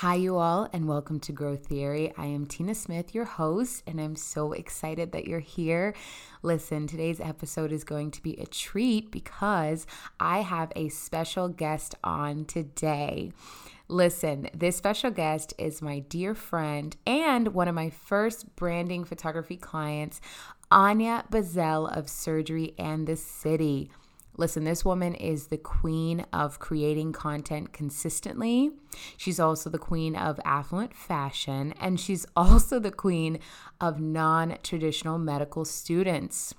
Hi, you all, and welcome to Growth Theory. I am Tina Smith, your host, and I'm so excited that you're here. Listen, today's episode is going to be a treat because I have a special guest on today. Listen, this special guest is my dear friend and one of my first branding photography clients, Anya Bazell of Surgery and the City. Listen, this woman is the queen of creating content consistently. She's also the queen of affluent fashion, and she's also the queen of non traditional medical students.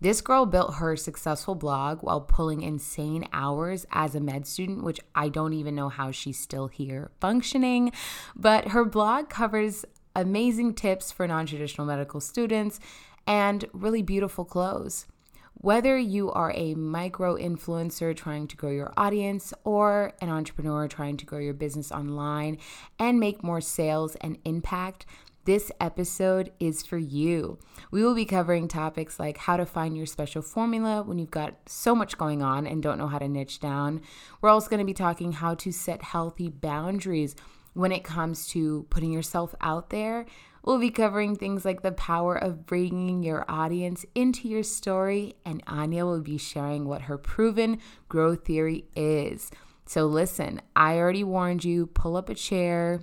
This girl built her successful blog while pulling insane hours as a med student, which I don't even know how she's still here functioning. But her blog covers amazing tips for non traditional medical students and really beautiful clothes. Whether you are a micro influencer trying to grow your audience or an entrepreneur trying to grow your business online and make more sales and impact, this episode is for you. We will be covering topics like how to find your special formula when you've got so much going on and don't know how to niche down. We're also going to be talking how to set healthy boundaries when it comes to putting yourself out there We'll be covering things like the power of bringing your audience into your story, and Anya will be sharing what her proven growth theory is. So, listen, I already warned you pull up a chair,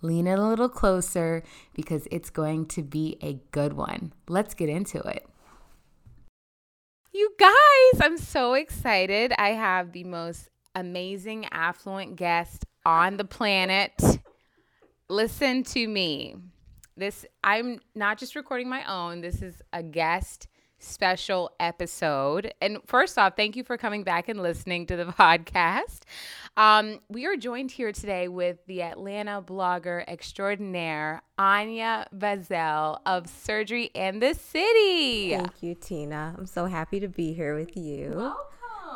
lean in a little closer because it's going to be a good one. Let's get into it. You guys, I'm so excited. I have the most amazing, affluent guest on the planet. Listen to me. This I'm not just recording my own. This is a guest special episode. And first off, thank you for coming back and listening to the podcast. Um, we are joined here today with the Atlanta blogger extraordinaire, Anya Bazell of Surgery and the City. Thank you, Tina. I'm so happy to be here with you. Welcome.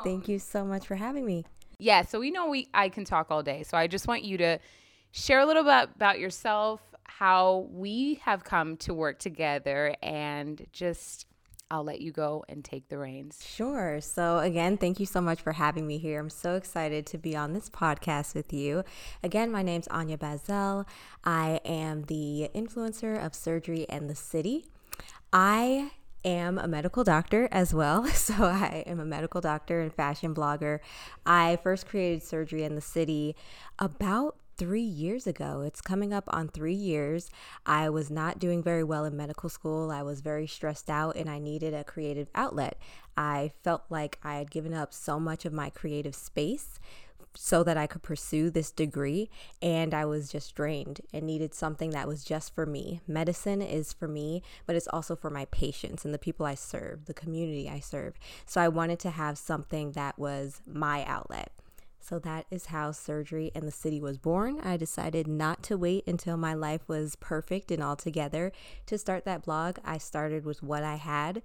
Thank you so much for having me. Yeah, so we know we I can talk all day. So I just want you to share a little bit about yourself, how we have come to work together and just I'll let you go and take the reins. Sure. So, again, thank you so much for having me here. I'm so excited to be on this podcast with you. Again, my name's Anya Bazell. I am the influencer of Surgery and the City. I am a medical doctor as well. So, I am a medical doctor and fashion blogger. I first created Surgery and the City about three years ago. It's coming up on three years. I was not doing very well in medical school. I was very stressed out and I needed a creative outlet. I felt like I had given up so much of my creative space so that I could pursue this degree. And I was just drained and needed something that was just for me. Medicine is for me, but it's also for my patients and the people I serve, the community I serve. So I wanted to have something that was my outlet. So that is how Surgery and the City was born. I decided not to wait until my life was perfect and all together to start that blog. I started with what I had.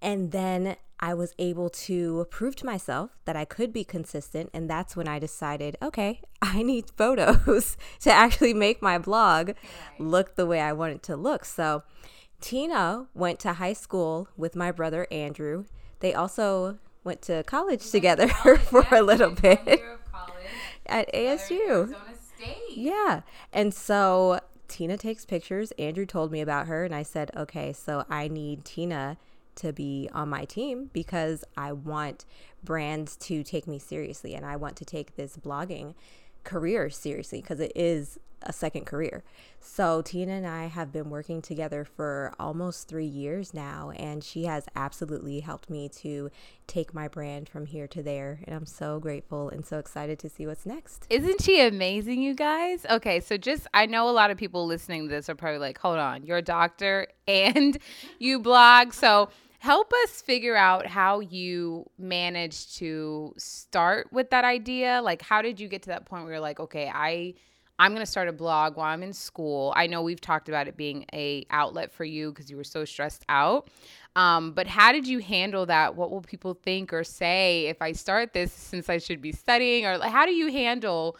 And then I was able to prove to myself that I could be consistent. And that's when I decided, okay, I need photos to actually make my blog look the way I want it to look. So Tina went to high school with my brother Andrew. They also went to college together for a little bit at ASU. Yeah. And so Tina takes pictures. Andrew told me about her, and I said, okay, so I need Tina to be on my team because I want brands to take me seriously and I want to take this blogging career seriously because it is a second career. So Tina and I have been working together for almost three years now, and she has absolutely helped me to take my brand from here to there. And I'm so grateful and so excited to see what's next. Isn't she amazing, you guys? Okay, so just I know a lot of people listening to this are probably like, hold on, you're a doctor and you blog. So help us figure out how you managed to start with that idea. Like, how did you get to that point where you're like, okay, I I'm going to start a blog while I'm in school. I know we've talked about it being a outlet for you because you were so stressed out. Um, but how did you handle that? What will people think or say if I start this since I should be studying? Or how do you handle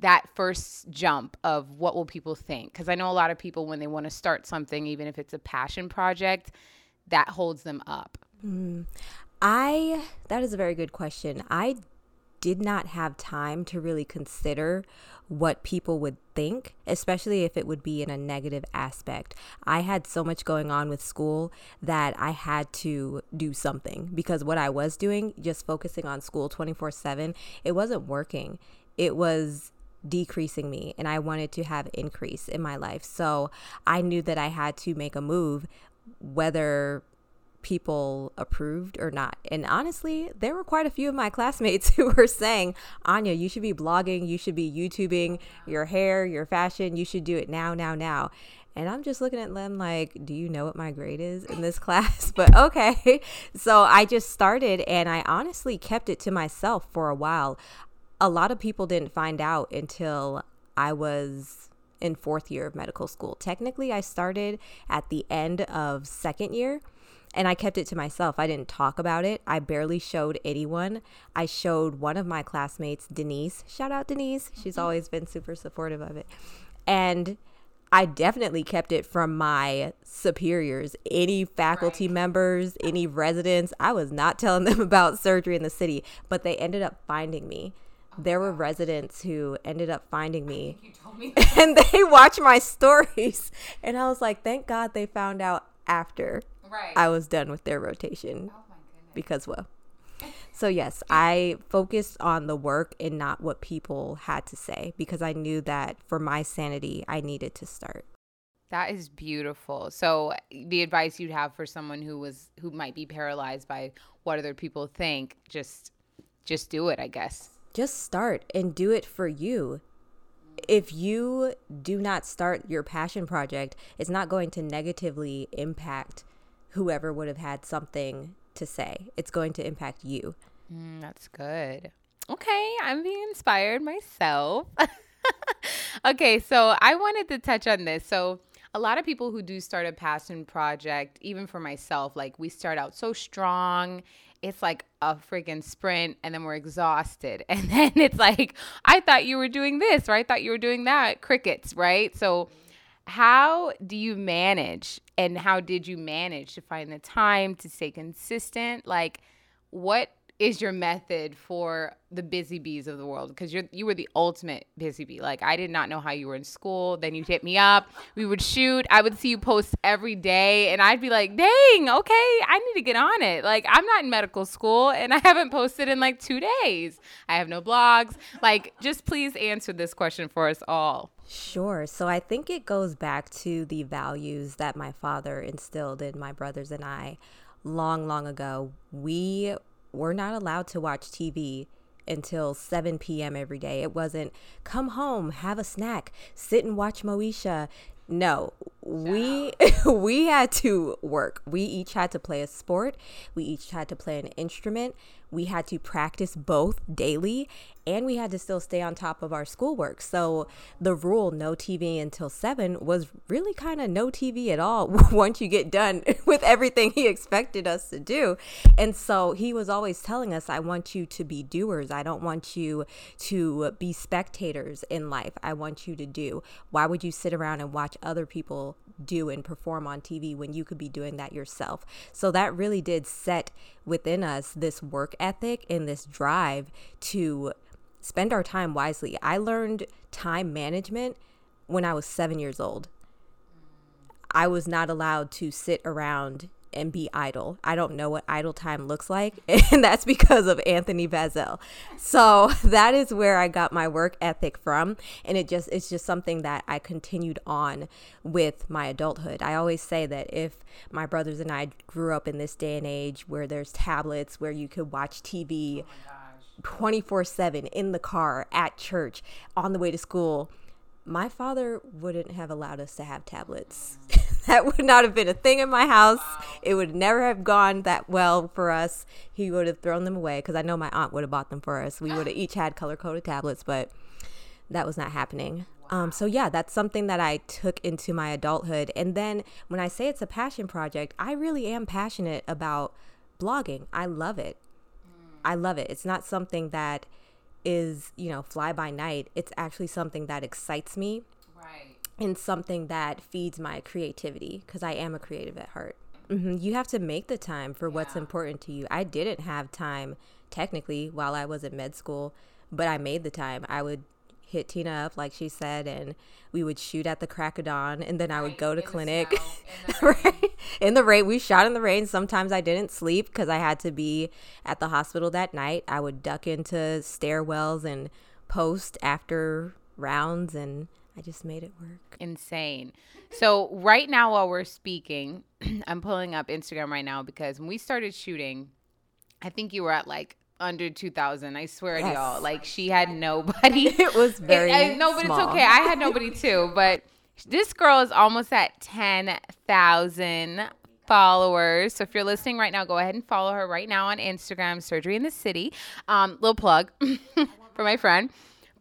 that first jump of what will people think? Because I know a lot of people, when they want to start something, even if it's a passion project, that holds them up. Mm. I, that is a very good question. I did not have time to really consider what people would think, especially if it would be in a negative aspect. I had so much going on with school that I had to do something because what I was doing, just focusing on school 24 7, it wasn't working. It was decreasing me and I wanted to have increase in my life. So I knew that I had to make a move whether people approved or not. And honestly, there were quite a few of my classmates who were saying, Anya, you should be blogging, you should be YouTubing your hair, your fashion, you should do it now, now, now. And I'm just looking at them like, do you know what my grade is in this class? But okay. So I just started and I honestly kept it to myself for a while. A lot of people didn't find out until I was in fourth year of medical school. Technically, I started at the end of second year and I kept it to myself. I didn't talk about it. I barely showed anyone. I showed one of my classmates, Denise. Shout out Denise. She's mm-hmm. always been super supportive of it. And I definitely kept it from my superiors, any faculty right. members, any residents. I was not telling them about surgery and the city, but they ended up finding me. There were residents who ended up finding me, me and they watched my stories. And I was like, thank God they found out after right. I was done with their rotation. Oh because, well, so yes, I focused on the work and not what people had to say because I knew that for my sanity, I needed to start. That is beautiful. So the advice you'd have for someone who was who might be paralyzed by what other people think, just just do it, I guess. Just start and do it for you. If you do not start your passion project, it's not going to negatively impact whoever would have had something to say. It's going to impact you. Mm, that's good. Okay, I'm being inspired myself. okay, so I wanted to touch on this. So, a lot of people who do start a passion project, even for myself, like we start out so strong. It's like a freaking sprint, and then we're exhausted. And then it's like, I thought you were doing this, or I thought you were doing that. Crickets, right? So, how do you manage and how did you manage to find the time to stay consistent? Like, what is your method for the busy bees of the world? Because you're you were the ultimate busy bee. Like i did not know how you were in school. Then you hit me up. We would shoot. I would see you post every day and i'd be like dang okay i need to get on it. Like i'm not in medical school and i haven't posted in like two days. I have no blogs. Like just please answer this question for us all. Sure. So I think it goes back to the values that my father instilled in my brothers and I long, long ago. We we're not allowed to watch TV until 7 p.m. every day. It wasn't come home, have a snack, sit and watch Moesha. No, we we had to work. We each had to play a sport. We each had to play an instrument. We had to practice both daily and we had to still stay on top of our schoolwork. So the rule no TV until 7 was really kind of no TV at all once you get done with everything he expected us to do. And so he was always telling us I want you to be doers. I don't want you to be spectators in life. I want you to do. Why would you sit around and watch other people do and perform on TV when you could be doing that yourself. So that really did set within us this work ethic and this drive to spend our time wisely. I learned time management when I was seven years old. I was not allowed to sit around and be idle. I don't know what idle time looks like, and that's because of Anthony Bazell. So that is where I got my work ethic from, and it just it's just something that I continued on with my adulthood. I always say that if my brothers and I grew up in this day and age where there's tablets where you could watch TV 24/7 in the car, at church, on the way to school, my father wouldn't have allowed us to have tablets. Mm. that would not have been a thing in my house. It would never have gone that well for us. He would have thrown them away because I know my aunt would have bought them for us. We would have each had color coded tablets, but that was not happening. Um, so yeah, that's something that I took into my adulthood. And then when I say it's a passion project, I really am passionate about blogging. I love it. I love it. It's not something that is, you know, fly by night. It's actually something that excites me. Right. And something that feeds my creativity because I am a creative at heart. Mm-hmm. You have to make the time for yeah. what's important to you. I didn't have time technically while I was in med school, but I made the time. I would hit Tina up, like she said, and we would shoot at the crack of dawn, and then I would go to in clinic. The snow, in the right in the rain. We shot in the rain. Sometimes I didn't sleep because I had to be at the hospital that night. I would duck into stairwells and post after rounds, and I just made it work. Insane. So right now, while we're speaking, I'm pulling up Instagram right now because when we started shooting, I think you were at like under 2000 i swear yes. to y'all like she had nobody it was very it, I, no but small. it's okay i had nobody too but this girl is almost at 10000 followers so if you're listening right now go ahead and follow her right now on instagram surgery and the city um little plug for my friend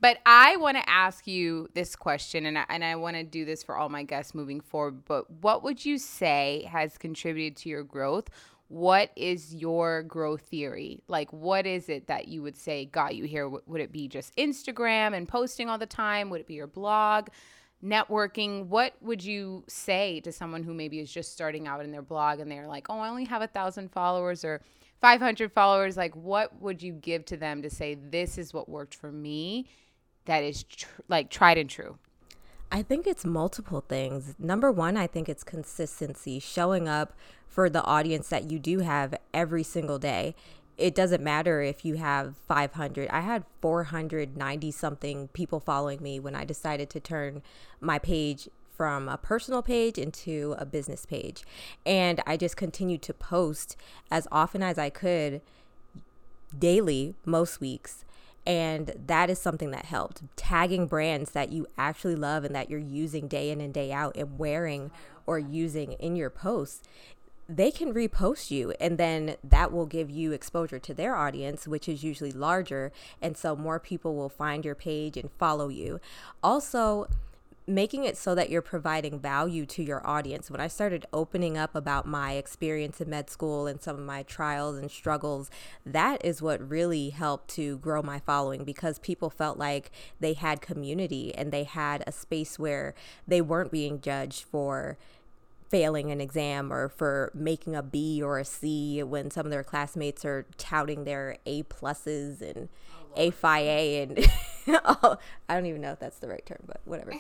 but I want to ask you this question, and I, and I want to do this for all my guests moving forward. But what would you say has contributed to your growth? what is your growth theory? Like, what is it that you would say got you here? Would it be just Instagram and posting all the time? Would it be your blog, networking? What would you say to someone who maybe is just starting out in their blog and they're like, oh, I only have a thousand followers or 500 followers? Like, what would you give to them to say, this is what worked for me that is tr- like tried and true? I think it's multiple things. Number one, I think it's consistency, showing up for the audience that you do have every single day. It doesn't matter if you have 500. I had 490 something people following me when I decided to turn my page from a personal page into a business page. And I just continued to post as often as I could daily, most weeks and that is something that helped. Tagging brands that you actually love and that you're using day in and day out and wearing or using in your posts they can repost you. And then that will give you exposure to their audience which is usually larger. And so more people will find your page and follow you. Also making it so that you're providing value to your audience. When I started opening up about my experience in med school and some of my trials and struggles, that is what really helped to grow my following because people felt like they had community and they had a space where they weren't being judged for failing an exam or for making a B or a C when some of their classmates are touting their A pluses and A phi A and oh, I don't even know if that's the right term, but whatever.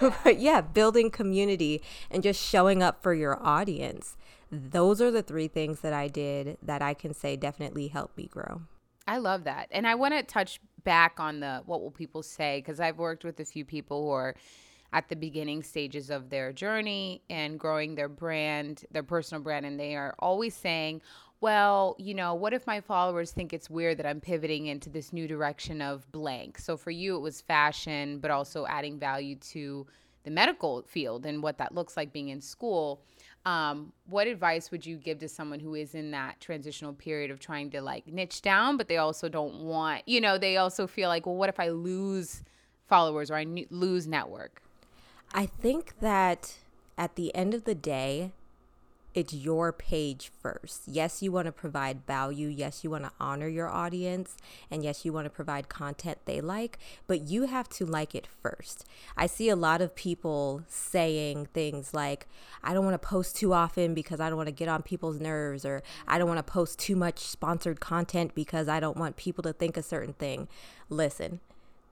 but yeah, building community and just showing up for your audience. Those are the three things that I did that I can say definitely helped me grow. I love that. And I want to touch back on the what will people say because I've worked with a few people who are at the beginning stages of their journey and growing their brand, their personal brand, and they are always saying, well, you know, what if my followers think it's weird that I'm pivoting into this new direction of blank? So for you, it was fashion, but also adding value to the medical field and what that looks like being in school. Um, what advice would you give to someone who is in that transitional period of trying to like niche down, but they also don't want, you know, they also feel like, well, what if I lose followers or I lose network? I think that at the end of the day, it's your page first. Yes, you want to provide value. Yes, you want to honor your audience. And yes, you want to provide content they like, but you have to like it first. I see a lot of people saying things like, I don't want to post too often because I don't want to get on people's nerves, or I don't want to post too much sponsored content because I don't want people to think a certain thing. Listen,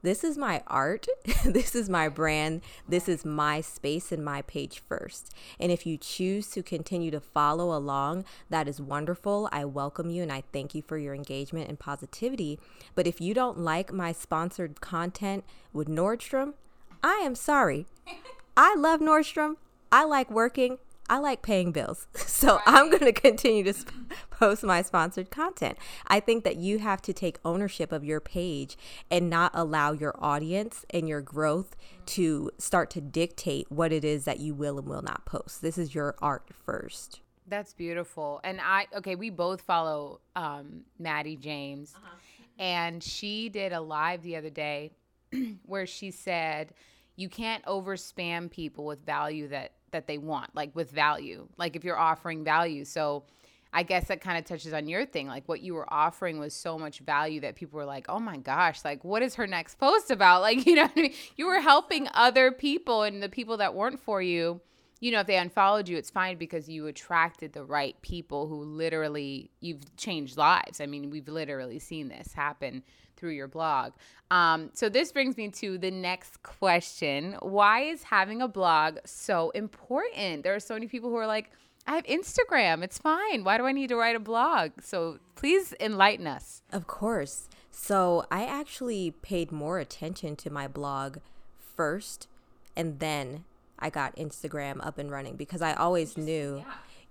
this is my art, this is my brand, this is my space and my page first. And if you choose to continue to follow along, that is wonderful. I welcome you and I thank you for your engagement and positivity. But if you don't like my sponsored content with Nordstrom, I am sorry. I love Nordstrom. I like working. I like paying bills. So right. I'm going to continue to sp- post my sponsored content. I think that you have to take ownership of your page and not allow your audience and your growth to start to dictate what it is that you will and will not post. This is your art first. That's beautiful. And I, okay, we both follow um, Maddie James, uh-huh. and she did a live the other day where she said, you can't over spam people with value that that they want, like with value, like if you're offering value. So I guess that kind of touches on your thing. Like what you were offering was so much value that people were like, oh my gosh, like what is her next post about? Like, you know I mean? You were helping other people and the people that weren't for you you know, if they unfollowed you, it's fine because you attracted the right people who literally you've changed lives. I mean, we've literally seen this happen through your blog. Um, so this brings me to the next question: Why is having a blog so important? There are so many people who are like, "I have Instagram. It's fine. Why do I need to write a blog?" So please enlighten us. Of course. So I actually paid more attention to my blog first, and then I got Instagram up and running because I always knew.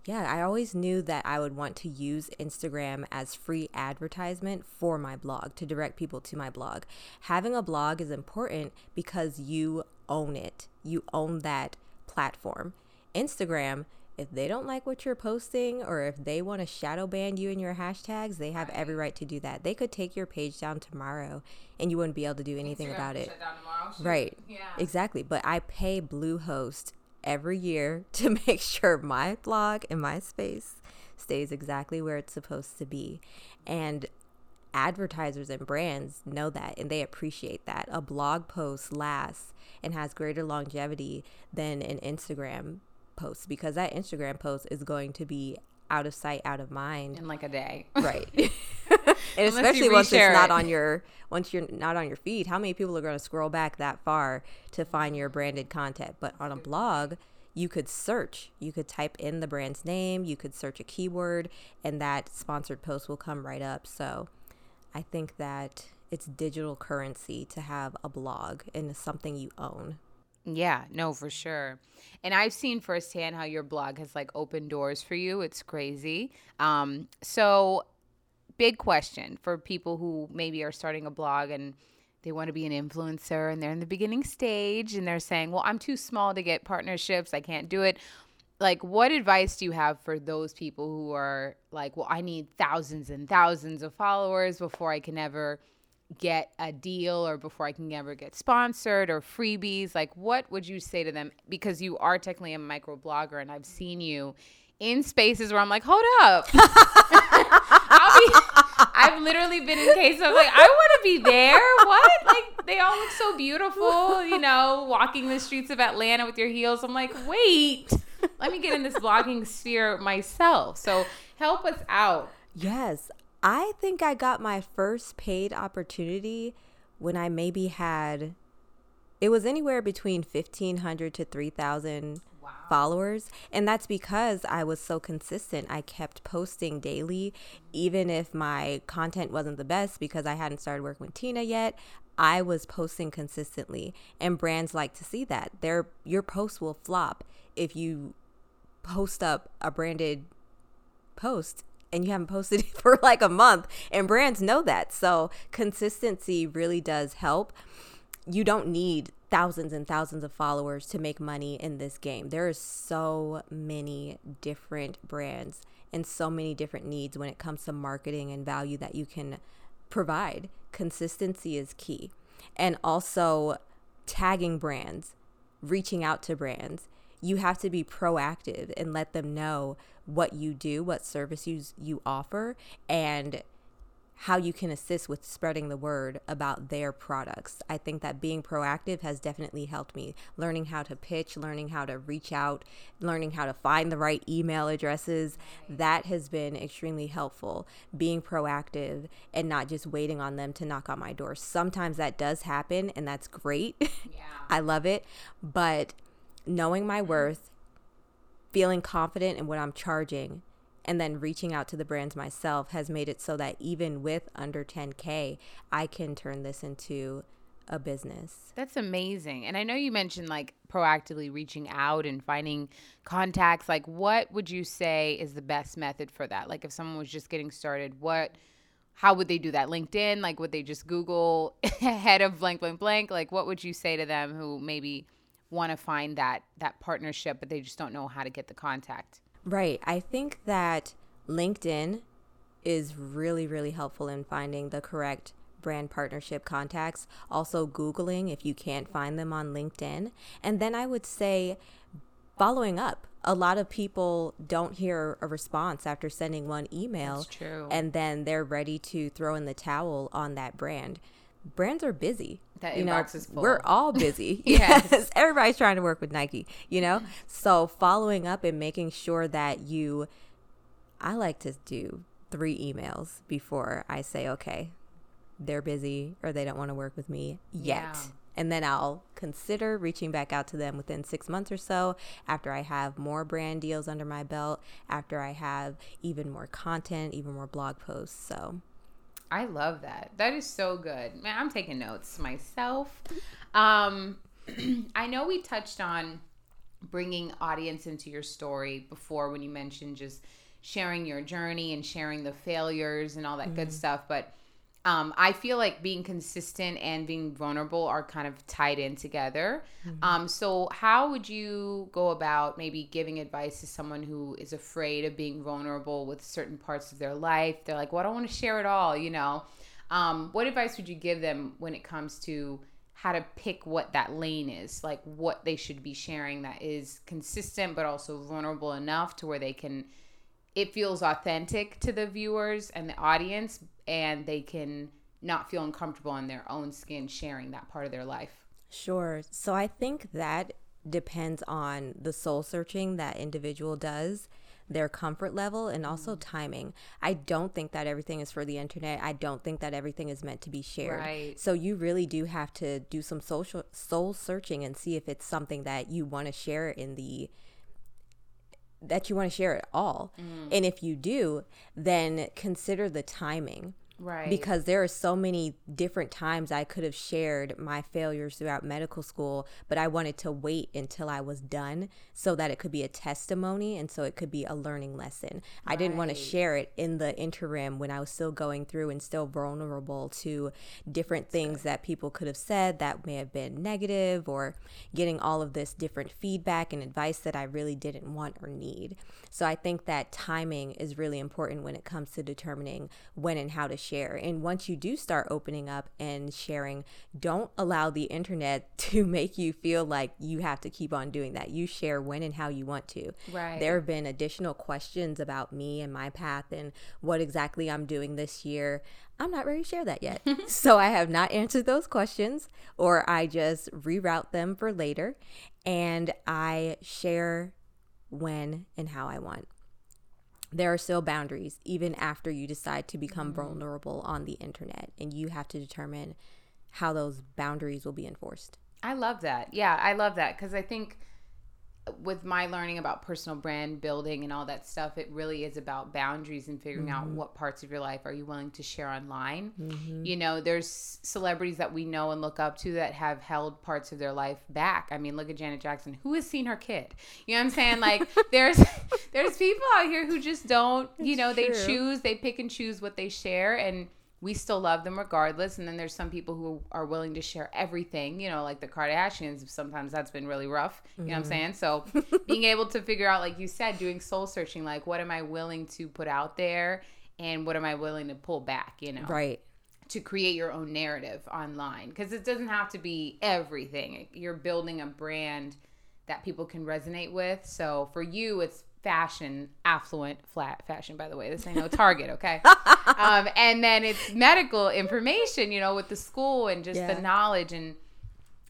Yeah. yeah, I always knew that I would want to use Instagram as free advertisement for my blog to direct people to my blog. Having a blog is important because you own it, you own that platform. Instagram, if they don't like what you're posting or if they want to shadow ban you in your hashtags, they have every right to do that. They could take your page down tomorrow and you wouldn't be able to do anything Instagram about it. shut down tomorrow. Right. Yeah. Exactly. But I pay Bluehost every year to make sure my blog and my space stays exactly where it's supposed to be. And advertisers and brands know that and they appreciate that. A blog post lasts and has greater longevity than an Instagram post because that Instagram post is going to be out of sight, out of mind. In like a day. Right. and especially once it's not it. on your once you're not on your feed, how many people are going to scroll back that far to find your branded content? But on a blog, you could search. You could type in the brand's name, you could search a keyword, and that sponsored post will come right up. So I think that it's digital currency to have a blog and it's something you own. Yeah, no, for sure. And I've seen firsthand how your blog has like opened doors for you. It's crazy. Um, so big question for people who maybe are starting a blog and they want to be an influencer and they're in the beginning stage and they're saying, "Well, I'm too small to get partnerships. I can't do it." Like what advice do you have for those people who are like, "Well, I need thousands and thousands of followers before I can ever get a deal or before I can ever get sponsored or freebies? Like, what would you say to them? Because you are technically a micro blogger, and I've seen you in spaces where I'm like, hold up. I'll be, I've literally been in cases of like, I want to be there. What? Like, they all look so beautiful, you know, walking the streets of Atlanta with your heels. I'm like, wait, let me get in this blogging sphere myself. So help us out. Yes. I think I got my first paid opportunity when I maybe had it was anywhere between 1500 to 3000 followers and that's because I was so consistent. I kept posting daily even if my content wasn't the best because I hadn't started working with Tina yet. I was posting consistently and brands like to see that. Their your posts will flop if you post up a branded post and you haven't posted for like a month and brands know that. So consistency really does help. You don't need thousands and thousands of followers to make money in this game. There are so many different brands and so many different needs when it comes to marketing and value that you can provide. Consistency is key. And also tagging brands reaching out to brands. You have to be proactive and let them know what you do, what services you offer, and how you can assist with spreading the word about their products. I think that being proactive has definitely helped me. Learning how to pitch, learning how to reach out, learning how to find the right email addresses, that has been extremely helpful. Being proactive and not just waiting on them to knock on my door. Sometimes that does happen, and that's great. Yeah. I love it. But knowing my mm-hmm. worth, feeling confident in what I'm charging, and then reaching out to the brands myself has made it so that even with under 10K, I can turn this into a business. That's amazing. And I know you mentioned like proactively reaching out and finding contacts. Like, what would you say is the best method for that? Like, if someone was just getting started, what, how would they do that? LinkedIn? Like, would they just Google head of blank, blank, blank? Like, what would you say to them who maybe want to find that that partnership, but they just don't know how to get the contact? Right. I think that LinkedIn is really, really helpful in finding the correct brand partnership contacts. Also, Googling if you can't find them on LinkedIn. And then I would say following up. A lot of people don't hear a response after sending one email. That's true. And then they're ready to throw in the towel on that brand. Brands are busy. That you know, is full. we're all busy. Yes. yes. Everybody's trying to work with Nike, you know? So following up and making sure that you I like to do three emails before I say, okay, they're busy or they don't want to work with me yet. Yeah. And then I'll consider reaching back out to them within six months or so after I have more brand deals under my belt, after I have even more content, even more blog posts. So I love that. That is so good. Man, I'm taking notes myself. Um, I know we touched on bringing audience into your story before when you mentioned just sharing your journey and sharing the failures and all that good stuff, but um, I feel like being consistent and being vulnerable are kind of tied in together. Um, so, how would you go about maybe giving advice to someone who is afraid of being vulnerable with certain parts of their life? They're like, well, I don't want to share it all, you know? Um, what advice would you give them when it comes to how to pick what that lane is, like what they should be sharing that is consistent but also vulnerable enough to where they can it feels authentic to the viewers and the audience and they can not feel uncomfortable in their own skin sharing that part of their life. Sure. So I think that depends on the soul searching that individual does, their comfort level, and also mm. timing. I don't think that everything is for the internet. I don't think that everything is meant to be shared. Right. So you really do have to do some social soul searching and see if it's something that you want to share in the that you want to share at all. Mm. And if you do, then consider the timing. Right. Because there are so many different times I could have shared my failures throughout medical school, but I wanted to wait until I was done so that it could be a testimony and so it could be a learning lesson. I didn't want to share it in the interim when I was still going through and still vulnerable to different things that people could have said that may have been negative or getting all of this different feedback and advice that I really didn't want or need. So I think that timing is really important when it comes to determining when and how to share. And once you do start opening up and sharing, don't allow the internet to make you feel like you have to keep on doing that. You share when and how you want to. Right. There have been additional questions about me and my path and what exactly I'm doing this year. I'm not ready to share that yet. so I have not answered those questions or I just reroute them for later and I share when and how I want. There are still boundaries even after you decide to become mm-hmm. vulnerable on the internet and you have to determine how those boundaries will be enforced. I love that. Yeah, I love that because I think with my learning about personal brand building and all that stuff, it really is about boundaries and figuring out mm-hmm. what parts of your life are you willing to share online. Mm-hmm. You know, there's celebrities that we know and look up to that have held parts of their life back. I mean, look at Janet Jackson. Who has seen her kid? You know what I'm saying? Like there's there's people out here who just don't, you know, they choose, they pick and choose what they share and we still love them regardless. And then there's some people who are willing to share everything, you know, like the Kardashians. Sometimes that's been really rough. You know what I'm mm-hmm. saying? So being able to figure out, like you said, doing soul searching, like what am I willing to put out there and what am I willing to pull back, you know, Right. to create your own narrative online. Because it doesn't have to be everything. You're building a brand that people can resonate with. So for you, it's fashion, affluent, flat fashion, by the way. This ain't no Target, okay? um, and then it's medical information, you know, with the school and just Yeah. the knowledge and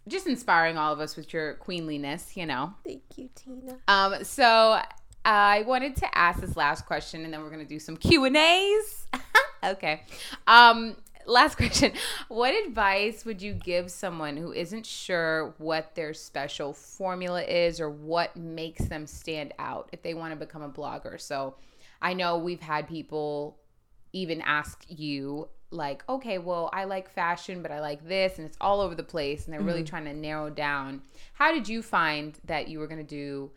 just inspiring all of us with your queenliness, you know. Thank you, Tina. Um, so I wanted to ask this last question, and then we're gonna do some Q and A's. okay. Um, last question: What advice would you give someone who isn't sure what their special formula is or what makes them stand out if they want to become a blogger? So I know we've had people even ask you like okay well i like fashion but i like this and it's all over the place and they're really mm-hmm. trying to narrow down. How did you find that you were going to do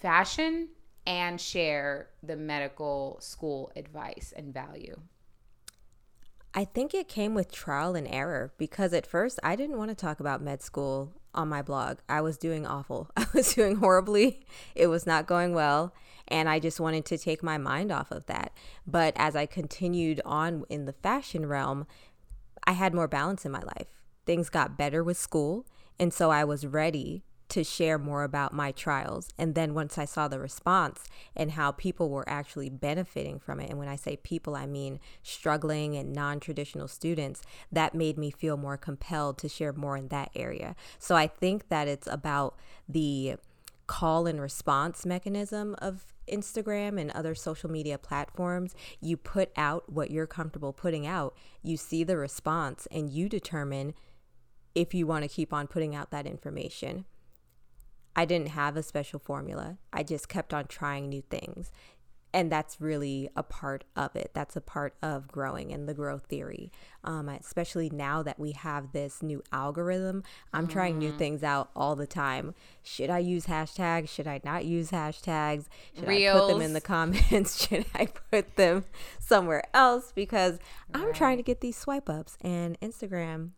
fashion and share the medical school advice and value I think it came with trial and error because at first I didn't want to talk about med school on my blog. I was doing awful. I was doing horribly. It was not going well. And I just wanted to take my mind off of that. But as I continued on in the fashion realm, I had more balance in my life. Things got better with school. And so I was ready to share more about my trials. And then once I saw the response and how people were actually benefiting from it, and when I say people, I mean struggling and non traditional students, that made me feel more compelled to share more in that area. So I think that it's about the call and response mechanism of Instagram and other social media platforms, you put out what you're comfortable putting out, you see the response, and you determine if you want to keep on putting out that information. I didn't have a special formula. I just kept on trying new things. And that's really a part of it. That's a part of growing and the growth theory. Um, especially now that we have this new algorithm, I'm mm-hmm. trying new mm-hmm. things out all the time. Should I use hashtags? Should I not use hashtags? Should Reels. I put them in the comments? Should I put them somewhere else? Because right. I'm trying to get these swipe ups, and Instagram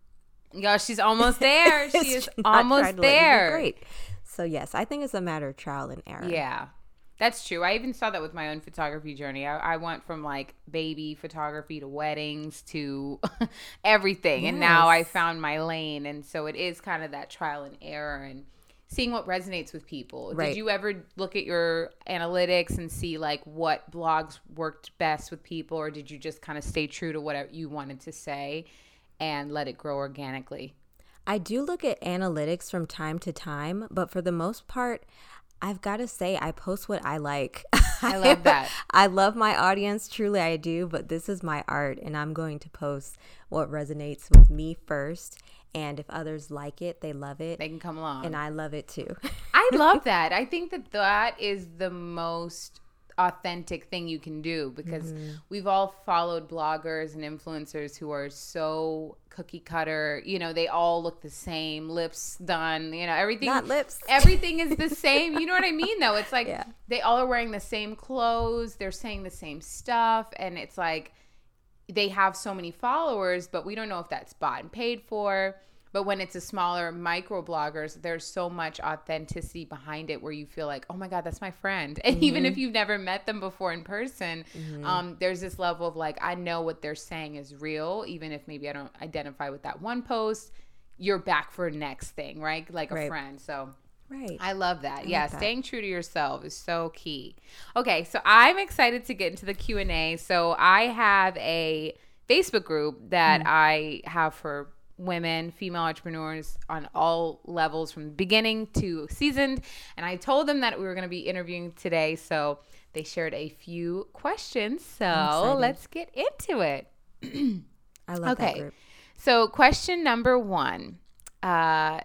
Yo, she's almost there. she is almost there. Great. So yes, I think it's a matter of trial and error. Yeah. That's true. I even saw that with my own photography journey. I, I went from like baby photography to weddings to everything. Yes. And now I found my lane. And so it is kind of that trial and error and seeing what resonates with people. Right. Did you ever look at your analytics and see like what blogs worked best with people? Or did you just kind of stay true to what you wanted to say and let it grow organically? I do look at analytics from time to time, but for the most part, I've got to say, I post what I like. I love that. I love my audience, truly, I do, but this is my art, and I'm going to post what resonates with me first. And if others like it, they love it. They can come along. And I love it too. I love that. I think that that is the most authentic thing you can do because mm-hmm. we've all followed bloggers and influencers who are so cookie cutter. You know they all look the same lips done you know everything not lips. everything is the same. You know what i mean though? It's like yeah. they all are wearing the same clothes. They're saying the same stuff. And it's like they have so many followers but we don't know if that's bought and paid for but when it's a smaller micro bloggers, there's so much authenticity behind it where you feel like, oh my God, that's my friend. And mm-hmm. even if you've never met them before in person, mm-hmm. um, there's this level of like, I know what they're saying is real, even if maybe I don't identify with that one post. You're back for next thing, right? Like a right. friend. So Right. I love that. I yeah, like that. staying true to yourself is so key. Okay, so I'm excited to get into the Q&A. So I have a Facebook group that mm. I have for women, female entrepreneurs on all levels from beginning to seasoned. And I told them that we were going to be interviewing today. So they shared a few questions. So let's get into it. I love okay. that group. So, question number one. Uh,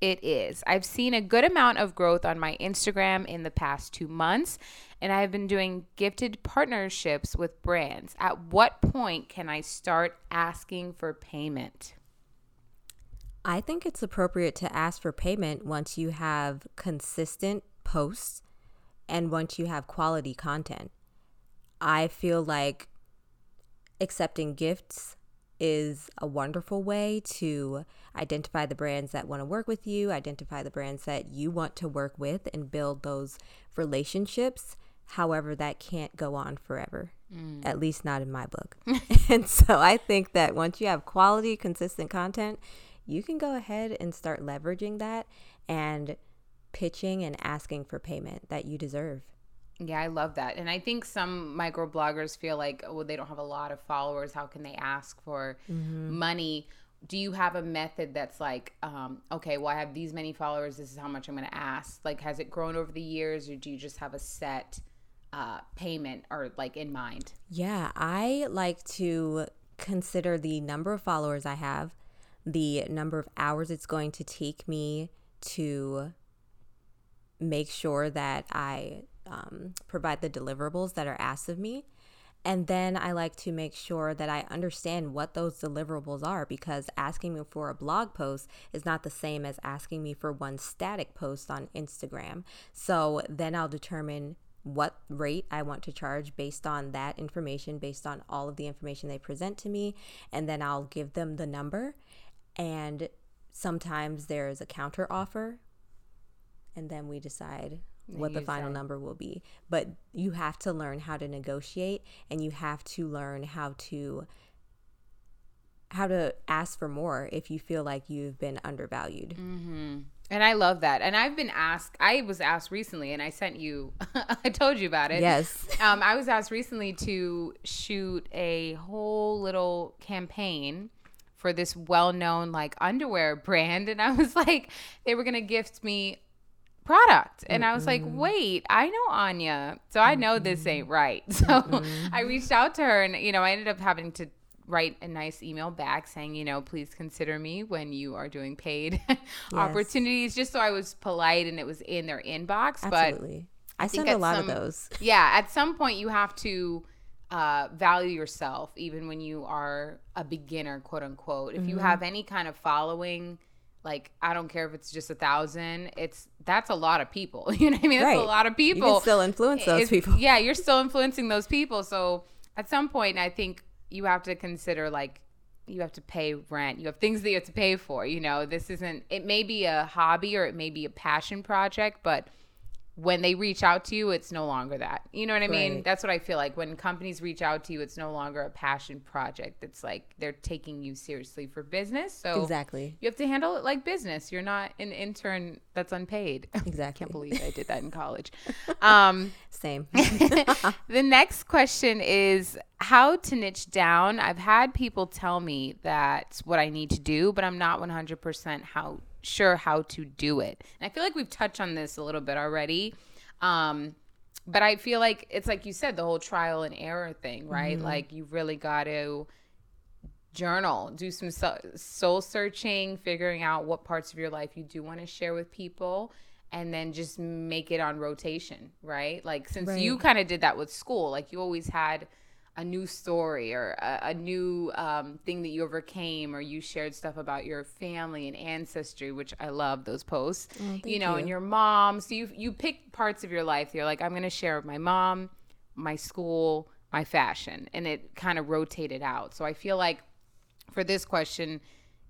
it is. I've seen a good amount of growth on my Instagram in the past two months, and I have been doing gifted partnerships with brands. At what point can I start asking for payment? I think it's appropriate to ask for payment once you have consistent posts and once you have quality content. I feel like accepting gifts is a wonderful way to identify the brands that want to work with you, identify the brands that you want to work with, and build those relationships. However, that can't go on forever, mm. at least not in my book. and so I think that once you have quality, consistent content, you can go ahead and start leveraging that and pitching and asking for payment that you deserve. Yeah, I love that. And I think some micro bloggers feel like, oh, they don't have a lot of followers. How can they ask for mm-hmm. money? Do you have a method that's like, um, okay, well, I have these many followers. This is how much I'm going to ask? Like, has it grown over the years, or do you just have a set uh, payment or like in mind? Yeah, I like to consider the number of followers I have, the number of hours it's going to take me to make sure that I um, provide the deliverables that are asked of me. And then I like to make sure that I understand what those deliverables are because asking me for a blog post is not the same as asking me for one static post on Instagram. So then I'll determine what rate I want to charge based on that information, based on all of the information they present to me. And then I'll give them the number and sometimes there's a counter offer and then we decide what the final number will be but you have to learn how to negotiate and you have to learn how to how to ask for more if you feel like you've been undervalued. Mm-hmm. And I love that. And I've been asked, I was asked recently, and I sent you, I told you about it. Yes. Um, I was asked recently to shoot a whole little campaign for this well known like underwear brand. And I was like, they were going to gift me product. And I was like, wait, I know Anya. So I know this ain't right. So I reached out to her and, you know, I ended up having to write a nice email back saying, you know, please consider me when you are doing paid opportunities, just so I was polite and it was in their inbox. Absolutely. I, think send a lot some- of those. Yeah, at some point you have to uh, value yourself, even when you are a beginner, quote unquote. If you Mm-hmm. have any kind of following, like I don't care if it's just a thousand, it's that's a lot of people. You know what I mean? That's a lot of You people can still influence those it's- people. Yeah, you're still influencing those people. So at some point, I think you have to consider like you have to pay rent. You have things that you have to pay for. You know, this isn't. It may be a hobby or it may be a passion project, but when they reach out to you, it's no longer that. You know what I mean? Right. That's what I feel like. When companies reach out to you, it's no longer a passion project. It's like they're taking you seriously for business. So Exactly. you have to handle it like business. You're not an intern that's unpaid. Exactly. Can't believe I did that in college. Um, Same. the next question is how to niche down. I've had people tell me that's what I need to do, but I'm not 100% how sure how to do it. And I feel like we've touched on this a little bit already. Um, but I feel like it's like you said, the whole trial and error thing, right? Like you really got to journal, do some soul searching, figuring out what parts of your life you do want to share with people, and then just make it on rotation, right? Like since you kind of did that with school, like you always had a new story or a, a new um, thing that you overcame, or you shared stuff about your family and ancestry, which I love those posts. you thank know, and your mom. So you you pick parts of your life. You're like, I'm going to share with my mom, my school, my fashion, and it kind of rotated out. So I feel like for this question,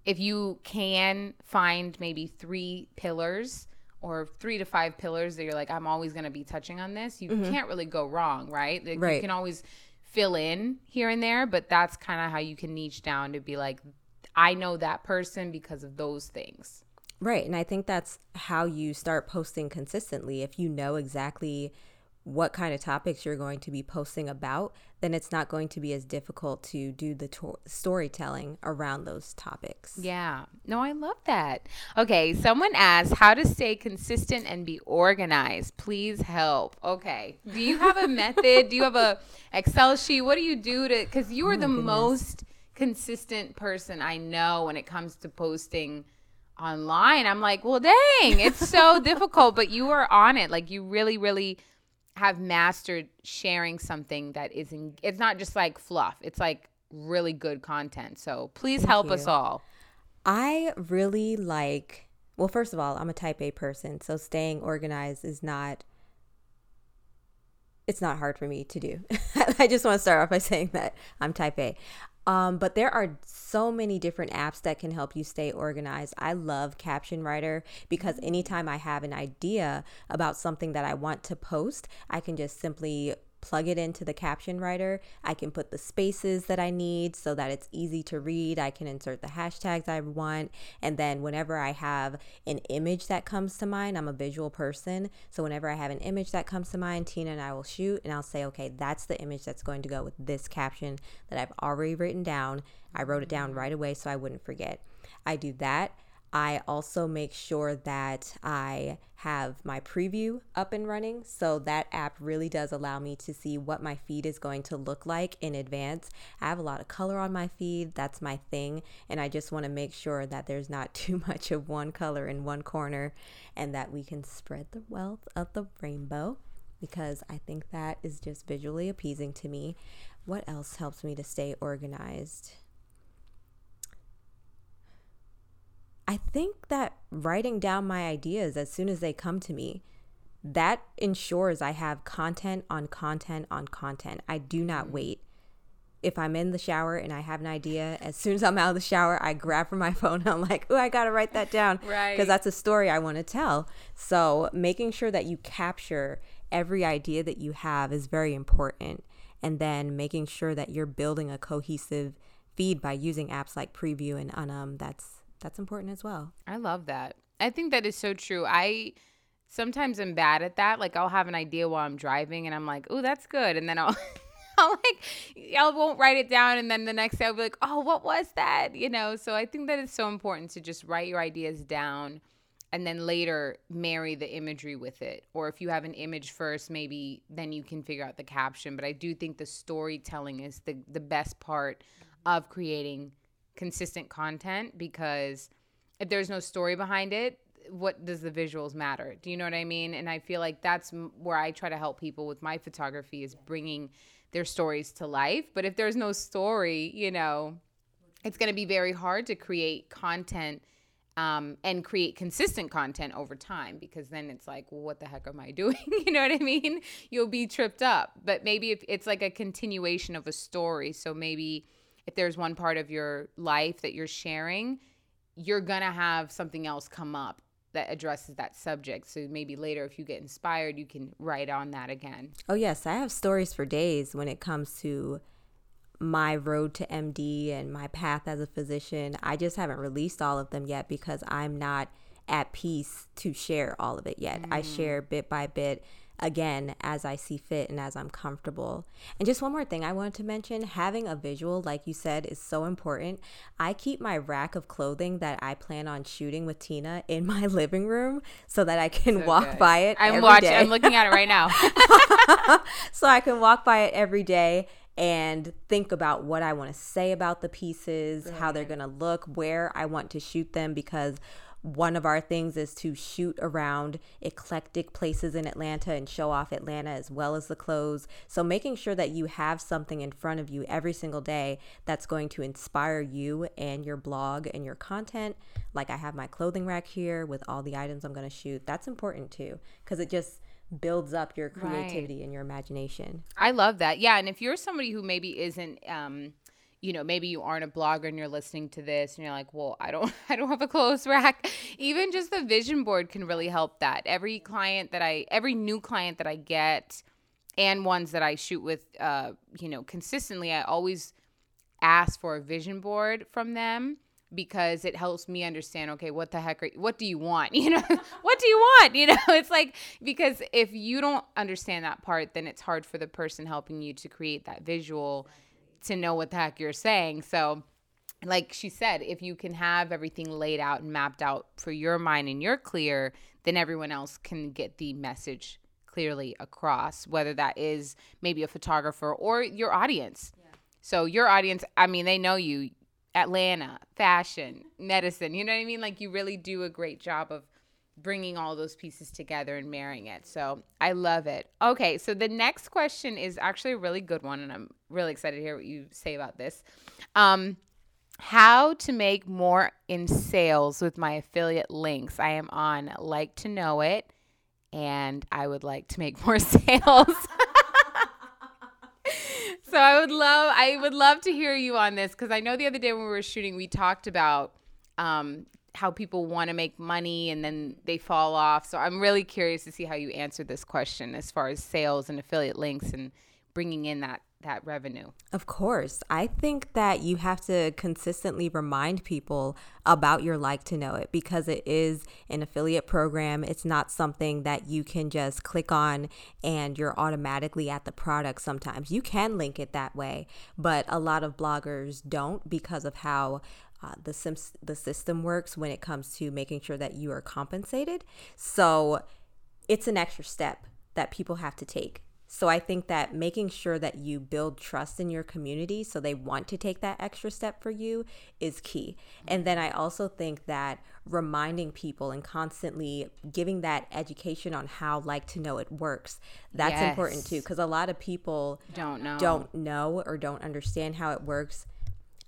if you can find maybe three pillars or three to five pillars that you're like, I'm always going to be touching on this, you can't really go wrong, right? Like, You can always fill in here and there, but that's kind of how you can niche down to be like, I know that person because of those things. Right. And I think that's how you start posting consistently. If you know exactly what kind of topics you're going to be posting about, then it's not going to be as difficult to do the to- storytelling around those topics. Yeah. No, I love that. Okay. Someone asked how to stay consistent and be organized. Please help. Okay. Do you have a method? do you have a Excel sheet? What do you do to, cause you are oh the most consistent person I know when it comes to posting online. I'm like, well, dang, it's so difficult, but you are on it. Like you really, really have mastered sharing something that isn't, it's not just like fluff. It's like really good content. So please help us all. I really like, well, first of all, I'm a type A person. So staying organized is not. It's not hard for me to do. I just want to start off by saying that I'm type A. Um, but there are so many different apps that can help you stay organized. I love Caption Writer because anytime I have an idea about something that I want to post, I can just simply plug it into the caption writer. I can put the spaces that I need so that it's easy to read. I can insert the hashtags I want. And then whenever I have an image that comes to mind, I'm a visual person. So whenever I have an image that comes to mind, Tina and I will shoot and I'll say, okay, that's the image that's going to go with this caption that I've already written down. I wrote it down mm-hmm. right away so I wouldn't forget. I do that. I also make sure that I have my preview up and running. So that app really does allow me to see what my feed is going to look like in advance. I have a lot of color on my feed. That's my thing. And I just want to make sure that there's not too much of one color in one corner and that we can spread the wealth of the rainbow because I think that is just visually appeasing to me. What else helps me to stay organized? I think that writing down my ideas as soon as they come to me, that ensures I have content on content on content. I do not mm. wait. If I'm in the shower and I have an idea, as soon as I'm out of the shower, I grab for my phone. I'm like, oh, I got to write that down. Right. Because that's a story I want to tell. So making sure that you capture every idea that you have is very important. And then making sure that you're building a cohesive feed by using apps like Preview and Unum. That's that's important as well. I love that. I think that is so true. I sometimes am bad at that. Like I'll have an idea while I'm driving and I'm like, oh, that's good. And then I'll I'll like I won't write it down and then the next day I'll be like, oh, what was that? You know, so I think that it's so important to just write your ideas down and then later marry the imagery with it. Or if you have an image first, maybe then you can figure out the caption. But I do think the storytelling is the the best part of creating consistent content because if there's no story behind it, what does the visuals matter? Do you know what I mean? And I feel like that's where I try to help people with my photography is bringing their stories to life. But if there's no story, you know, it's going to be very hard to create content um, and create consistent content over time because then it's like, well, what the heck am I doing? you know what I mean? You'll be tripped up. But maybe if it's like a continuation of a story, so maybe if there's one part of your life that you're sharing, you're going to have something else come up that addresses that subject. So maybe later, if you get inspired, you can write on that again. Oh, yes. I have stories for days when it comes to my road to MD and my path as a physician. I just haven't released all of them yet because I'm not at peace to share all of it yet. Mm. I share bit by bit again as I see fit and as I'm comfortable. And just one more thing I wanted to mention having a visual, like you said, is so important. I keep my rack of clothing that I plan on shooting with Tina in my living room so that I can so walk good. by it. I'm watching. I'm looking at it right now. so I can walk by it every day and think about what I want to say about the pieces, how they're going to look, where I want to shoot them because one of our things is to shoot around eclectic places in Atlanta and show off Atlanta as well as the clothes. So, making sure that you have something in front of you every single day that's going to inspire you and your blog and your content. Like, I have my clothing rack here with all the items I'm going to shoot. That's important too, because it just builds up your creativity right. and your imagination. I love that. Yeah. And if you're somebody who maybe isn't, um, you know maybe you aren't a blogger and you're listening to this and you're like well i don't i don't have a clothes rack. Even just the vision board can really help that. Every client that i every new client that i get and ones that i shoot with uh you know consistently i always ask for a vision board from them because it helps me understand okay what the heck are what do you want? You know what do you want? You know it's like because if you don't understand that part then it's hard for the person helping you to create that visual to know what the heck you're saying. So, like she said, if you can have everything laid out and mapped out for your mind and you're clear, then everyone else can get the message clearly across, whether that is maybe a photographer or your audience. Yeah. So, your audience, I mean, they know you Atlanta, fashion, medicine, you know what I mean? Like, you really do a great job of bringing all those pieces together and marrying it. So I love it. Okay, so the next question is actually a really good one, and I'm really excited to hear what you say about this. Um, how to make more in sales with my affiliate links. I am on Like to Know It, and I would like to make more sales. so I would love I would love to hear you on this because I know the other day when we were shooting, we talked about um, how people want to make money and then they fall off. So I'm really curious to see how you answer this question as far as sales and affiliate links and bringing in that that revenue. Of course. I think that you have to consistently remind people about your like to know it because it is an affiliate program. It's not something that you can just click on and you're automatically at the product sometimes. You can link it that way, but a lot of bloggers don't because of how uh, the sim- the system works when it comes to making sure that you are compensated. So it's an extra step that people have to take. So I think that making sure that you build trust in your community so they want to take that extra step for you is key. And then I also think that reminding people and constantly giving that education on how like to know it works that's yes. important too because a lot of people don't know don't know or don't understand how it works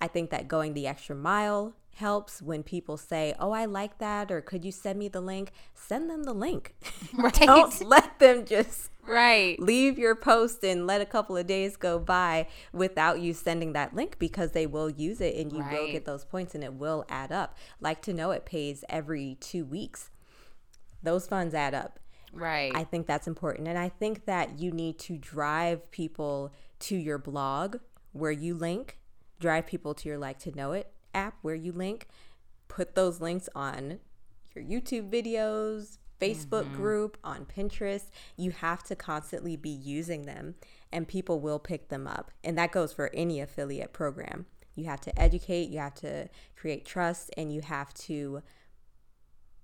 I think that going the extra mile helps when people say, "Oh, I like that," or "Could you send me the link?" Send them the link. Right. Don't let them just right leave your post and let a couple of days go by without you sending that link because they will use it and you right. will get those points and it will add up. Like to know it pays every 2 weeks. Those funds add up. Right. I think that's important and I think that you need to drive people to your blog where you link drive people to your like to know it app where you link put those links on your youtube videos facebook mm-hmm. group on pinterest. You have to constantly be using them and people will pick them up. And that goes for any affiliate program. You have to educate you have to create trust and you have to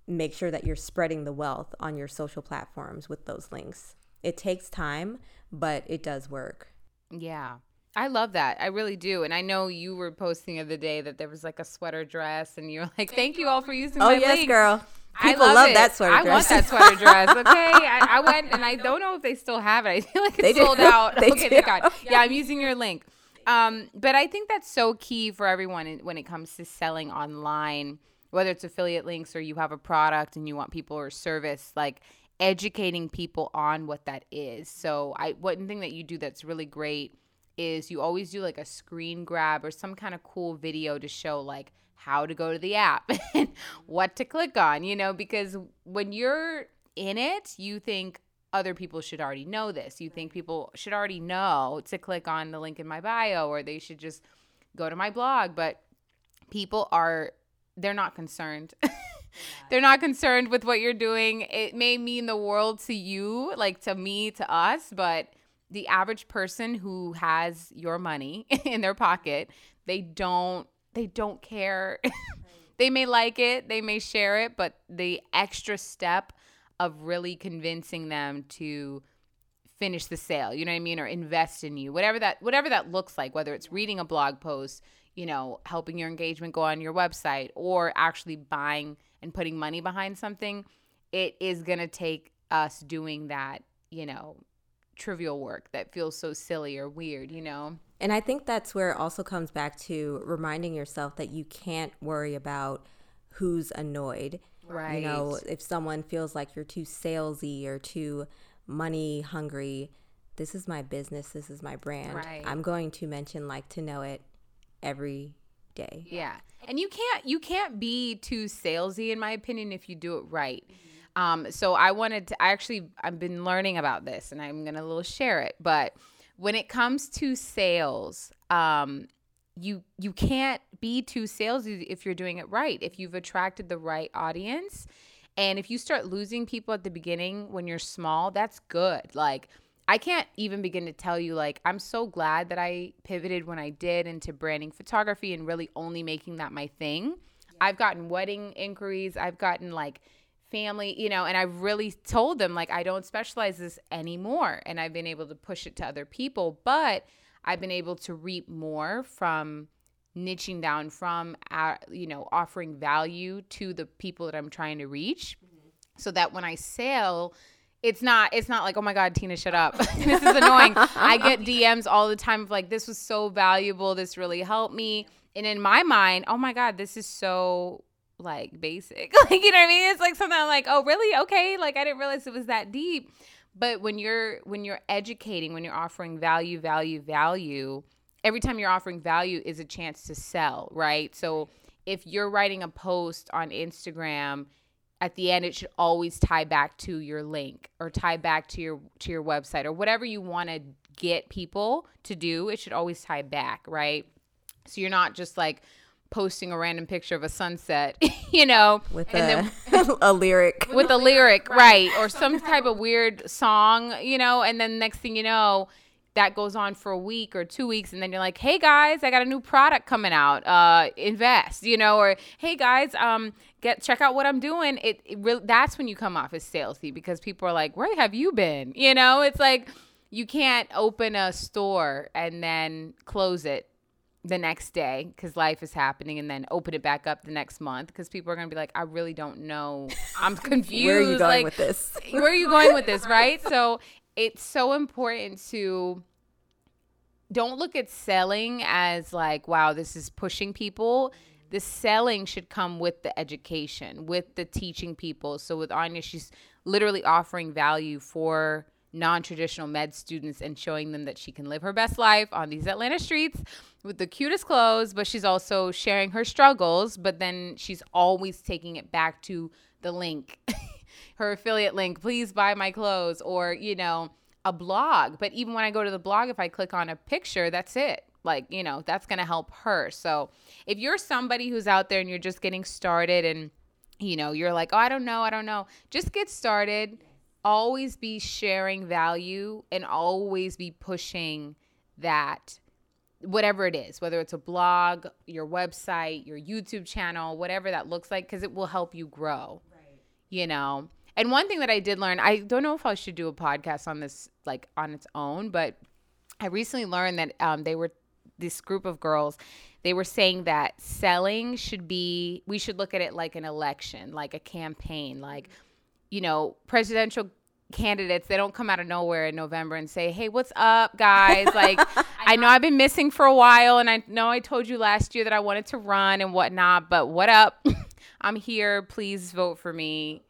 make sure that you're spreading the wealth on your social platforms with those links. It takes time but it does work. Yeah I love that. I really do. And I know you were posting the other day that there was like a sweater dress and you're like, thank you all for using oh, my yes, link. girl. People love, love that sweater I dress. I want that sweater dress. Okay. I, I, went and I don't know if they still have it. I feel like it's they sold do. out. They okay, do. thank God. Yeah, I'm using your link. Um, but I think that's so key for everyone when it comes to selling online, whether it's affiliate links or you have a product and you want people or service, like educating people on what that is. So I one thing that you do that's really great is you always do like a screen grab or some kind of cool video to show like how to go to the app and what to click on, you know, because when you're in it, you think other people should already know this. You think people should already know to click on the link in my bio or they should just go to my blog, but people are they're not concerned. they're not concerned with what you're doing. It may mean the world to you, like to me, to us, but the average person who has your money in their pocket, they don't they don't care. they may like it, they may share it, but the extra step of really convincing them to finish the sale, you know what I mean, or invest in you, whatever that whatever that looks like, whether it's reading a blog post, you know, helping your engagement go on your website or actually buying and putting money behind something, it is going to take us doing that, you know, trivial work that feels so silly or weird, you know? And I think that's where it also comes back to reminding yourself that you can't worry about who's annoyed. Right. You know, if someone feels like you're too salesy or too money hungry, this is my business, this is my brand. Right. I'm going to mention like to know it every day. Yeah. And you can't you can't be too salesy in my opinion if you do it right. Mm-hmm um, so I wanted to, I actually, I've been learning about this and I'm going to little share it. But when it comes to sales, um, you you can't be too salesy if you're doing it right. If you've attracted the right audience, and if you start losing people at the beginning when you're small, that's good. Like I can't even begin to tell you like I'm so glad that I pivoted when I did into branding photography and really only making that my thing. I've gotten wedding inquiries. I've gotten like family, you know, and I've really told them like I don't specialize this anymore and I've been able to push it to other people, but I've been able to reap more from niching down from uh, you know offering value to the people that I'm trying to reach. Mm-hmm. so that when I sell it's not it's not like oh my god tina shut up. This is annoying. I get dms all the time of like this was so valuable. This really helped me. And in my mind oh my god this is so like basic. like, you know what I mean? It's like something I'm like, oh, really? Okay. Like, I didn't realize it was that deep. But when you're when you're educating, when you're offering value, value, value, every time you're offering value is a chance to sell, right? So if you're writing a post on Instagram, at the end it should always tie back to your link or tie back to your to your website or whatever you want to get people to do, it should always tie back, right? So you're not just like posting a random picture of a sunset, you know, with a, then, a lyric, with a lyric, right, or some type of weird song, you know, and then next thing you know, that goes on for a week or two weeks, and then you're like, "Hey guys, I got a new product coming out. Uh, invest," you know, or "Hey guys, um, get check out what I'm doing." It, it really that's when you come off as salesy because people are like, "Where have you been?" You know, it's like you can't open a store and then close it the next day because life is happening and then open it back up the next month because people are going to be like i really don't know. I'm confused where are you going like, with this? where are you going with this right? So it's so important to don't look at selling as like wow this is pushing people. The selling should come with the education with the teaching people. So with anya she's literally offering value for non-traditional med students and showing them that she can live her best life on these Atlanta streets with the cutest clothes, but she's also sharing her struggles, but then she's always taking it back to the link. her affiliate link, please buy my clothes or, you know, a blog. But even when I go to the blog if I click on a picture, that's it. Like, you know, that's going to help her. So if you're somebody who's out there and you're just getting started and, you know, you're like, oh, I don't know, I don't know, just get started. Always be sharing value and always be pushing that whatever it is, whether it's a blog, your website, your YouTube channel, whatever that looks like, because it will help you grow. Right. You know? And one thing that I did learn, I don't know if I should do a podcast on this like on its own, but I recently learned that um, they were this group of girls they were saying that selling should be we should look at it like an election like a campaign like you know presidential candidates they don't come out of nowhere in november and say hey what's up guys like i know i've been missing for a while and i know i told you last year that i wanted to run and whatnot but what up i'm here please vote for me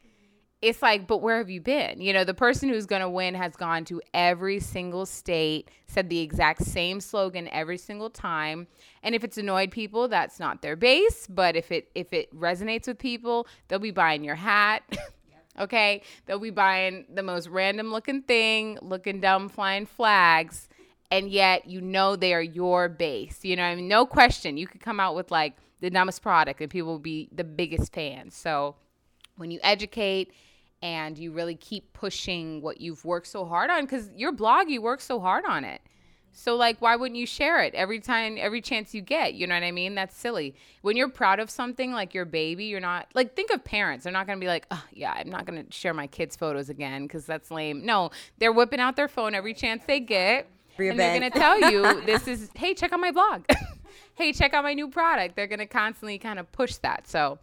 it's like, but where have you been? You know, the person who's going to win has gone to every single state, said the exact same slogan every single time. And if it's annoyed people, that's not their base, but if it if it resonates with people, they'll be buying your hat. okay? They'll be buying the most random looking thing, looking dumb flying flags, and yet you know they are your base. You know, I mean, no question. You could come out with like the dumbest product and people will be the biggest fans. So, when you educate and you really keep pushing what you've worked so hard on because your blog you work so hard on it so like why wouldn't you share it every time every chance you get? You know what i mean? That's silly. When you're proud of something like your baby you're not like think of parents. They're not going to be like oh yeah i'm not going to share my kids photos again because that's lame. No they're whipping out their phone every chance they get and they're going to tell you this is hey check out my blog hey check out my new product. They're going to constantly kind of push that. So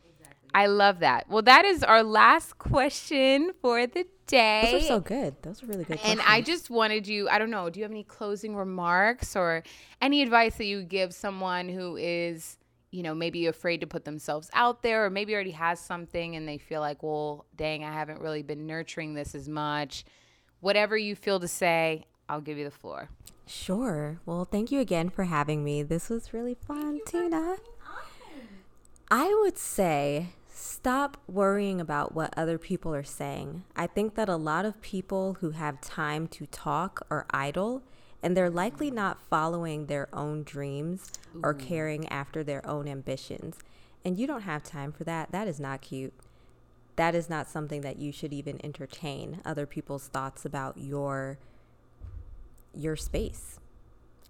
I love that. Well, that is our last question for the day. Those are so good. Those are really good. And I just wanted you, I don't know, do you have any closing remarks or any advice that you give someone who is, you know, maybe afraid to put themselves out there or maybe already has something and they feel like, well, dang, I haven't really been nurturing this as much. Whatever you feel to say, I'll give you the floor. Sure. Well, thank you again for having me. This was really fun, Tina. I would say Stop worrying about what other people are saying. I think that a lot of people who have time to talk are idle and they're likely mm. not following their own dreams or caring after their own ambitions. And you don't have time for that. That is not cute. That is not something that you should even entertain other people's thoughts about your your space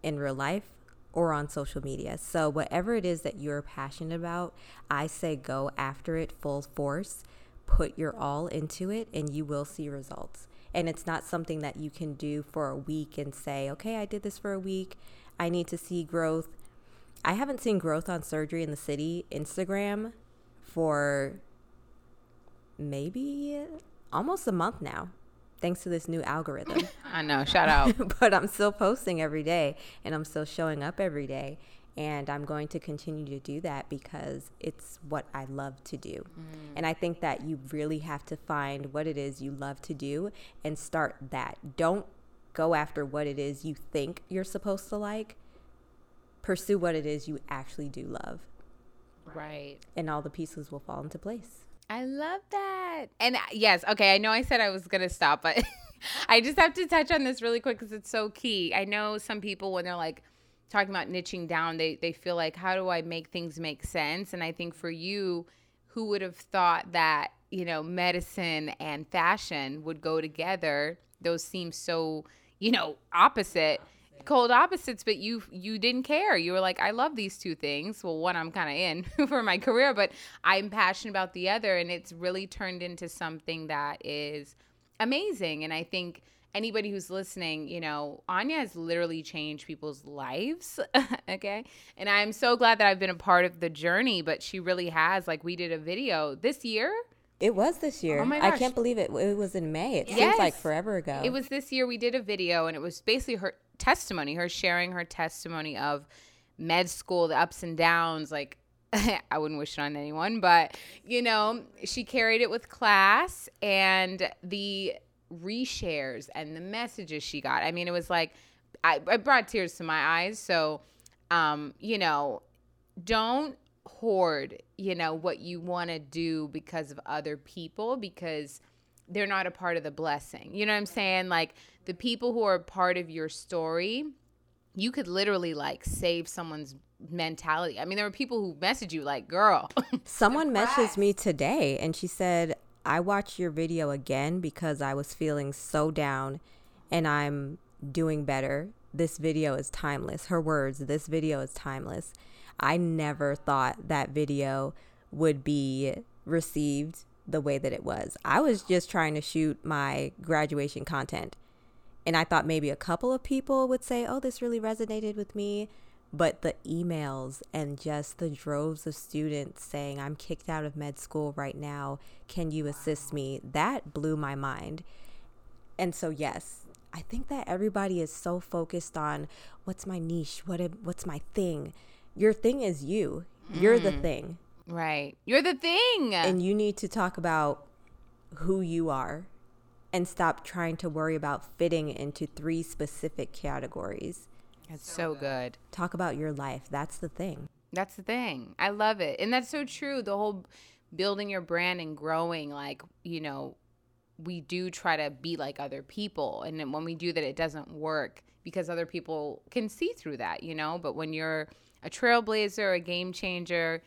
in real life or on social media. So, whatever it is that you're passionate about, I say go after it full force, put your all into it, and you will see results. And it's not something that you can do for a week and say, okay, I did this for a week. I need to see growth. I haven't seen growth on surgery and the city Instagram for maybe almost a month now thanks to this new algorithm. I know, shout out. but I'm still posting every day and I'm still showing up every day. And I'm going to continue to do that because it's what I love to do. Mm. And I think that you really have to find what it is you love to do and start that. Don't go after what it is you think you're supposed to like. Pursue what it is you actually do love. Right. And all the pieces will fall into place. I love that. And uh, yes, okay, I know I said I was going to stop, but I just have to touch on this really quick because it's so key. I know some people, when they're like talking about niching down, they, they feel like, how do I make things make sense? And I think for you, who would have thought that, you know, medicine and fashion would go together? Those seem so, you know, opposite cold opposites but you you didn't care you were like i love these two things well one i'm kind of in for my career but i'm passionate about the other and it's really turned into something that is amazing and i think anybody who's listening you know anya has literally changed people's lives okay and i'm so glad that i've been a part of the journey but she really has like we did a video this year it was this year. Oh my gosh. I can't believe it. It was in May. It yes. seems like forever ago. It was this year. We did a video, and it was basically her testimony, her sharing her testimony of med school, the ups and downs. Like, I wouldn't wish it on anyone, but you know, she carried it with class and the reshares and the messages she got. I mean, it was like, I, I brought tears to my eyes. So, um, you know, don't hoard, you know, what you want to do because of other people because they're not a part of the blessing. You know what I'm saying? Like the people who are part of your story you could literally like save someone's mentality. I mean, there were people who messaged you like, "Girl." Someone messaged me today and she said, "I watched your video again because I was feeling so down and I'm doing better. This video is timeless." Her words, "This video is timeless." I never thought that video would be received the way that it was. I was just trying to shoot my graduation content. And I thought maybe a couple of people would say, oh, this really resonated with me. But the emails and just the droves of students saying, I'm kicked out of med school right now. Can you assist me? That blew my mind. And so, yes, I think that everybody is so focused on what's my niche? What, what's my thing? Your thing is you. You're mm. the thing. Right. You're the thing. And you need to talk about who you are and stop trying to worry about fitting into three specific categories. That's so, so good. Talk about your life. That's the thing. That's the thing. I love it. And that's so true. The whole building your brand and growing, like, you know, we do try to be like other people. And when we do that, it doesn't work because other people can see through that, you know? But when you're a trailblazer, a game changer,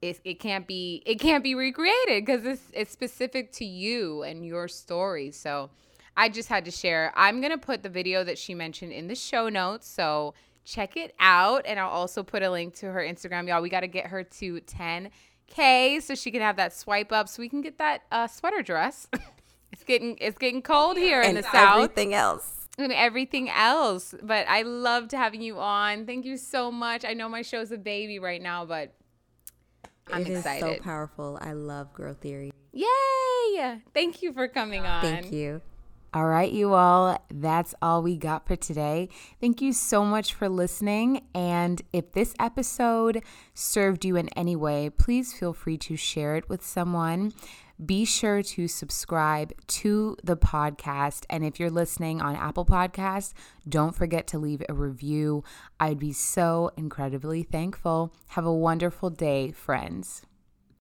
it, it can't be it can't be recreated because it's it's specific to you and your story. So I just had to share. I'm gonna put the video that she mentioned in the show notes. So check it out, and I'll also put a link to her Instagram. Y'all, we got to get her to 10k so she can have that swipe up, so we can get that uh, sweater dress. it's getting it's getting cold here and in the south. Everything else and everything else. But I loved having you on. Thank you so much. I know my show's a baby right now, but I'm it excited. So powerful. I love growth theory. Yay! Thank you for coming on. Thank you. All right, you all, that's all we got for today. Thank you so much for listening. And if this episode served you in any way, please feel free to share it with someone. Be sure to subscribe to the podcast. And if you're listening on Apple Podcasts, don't forget to leave a review. I'd be so incredibly thankful. Have a wonderful day, friends.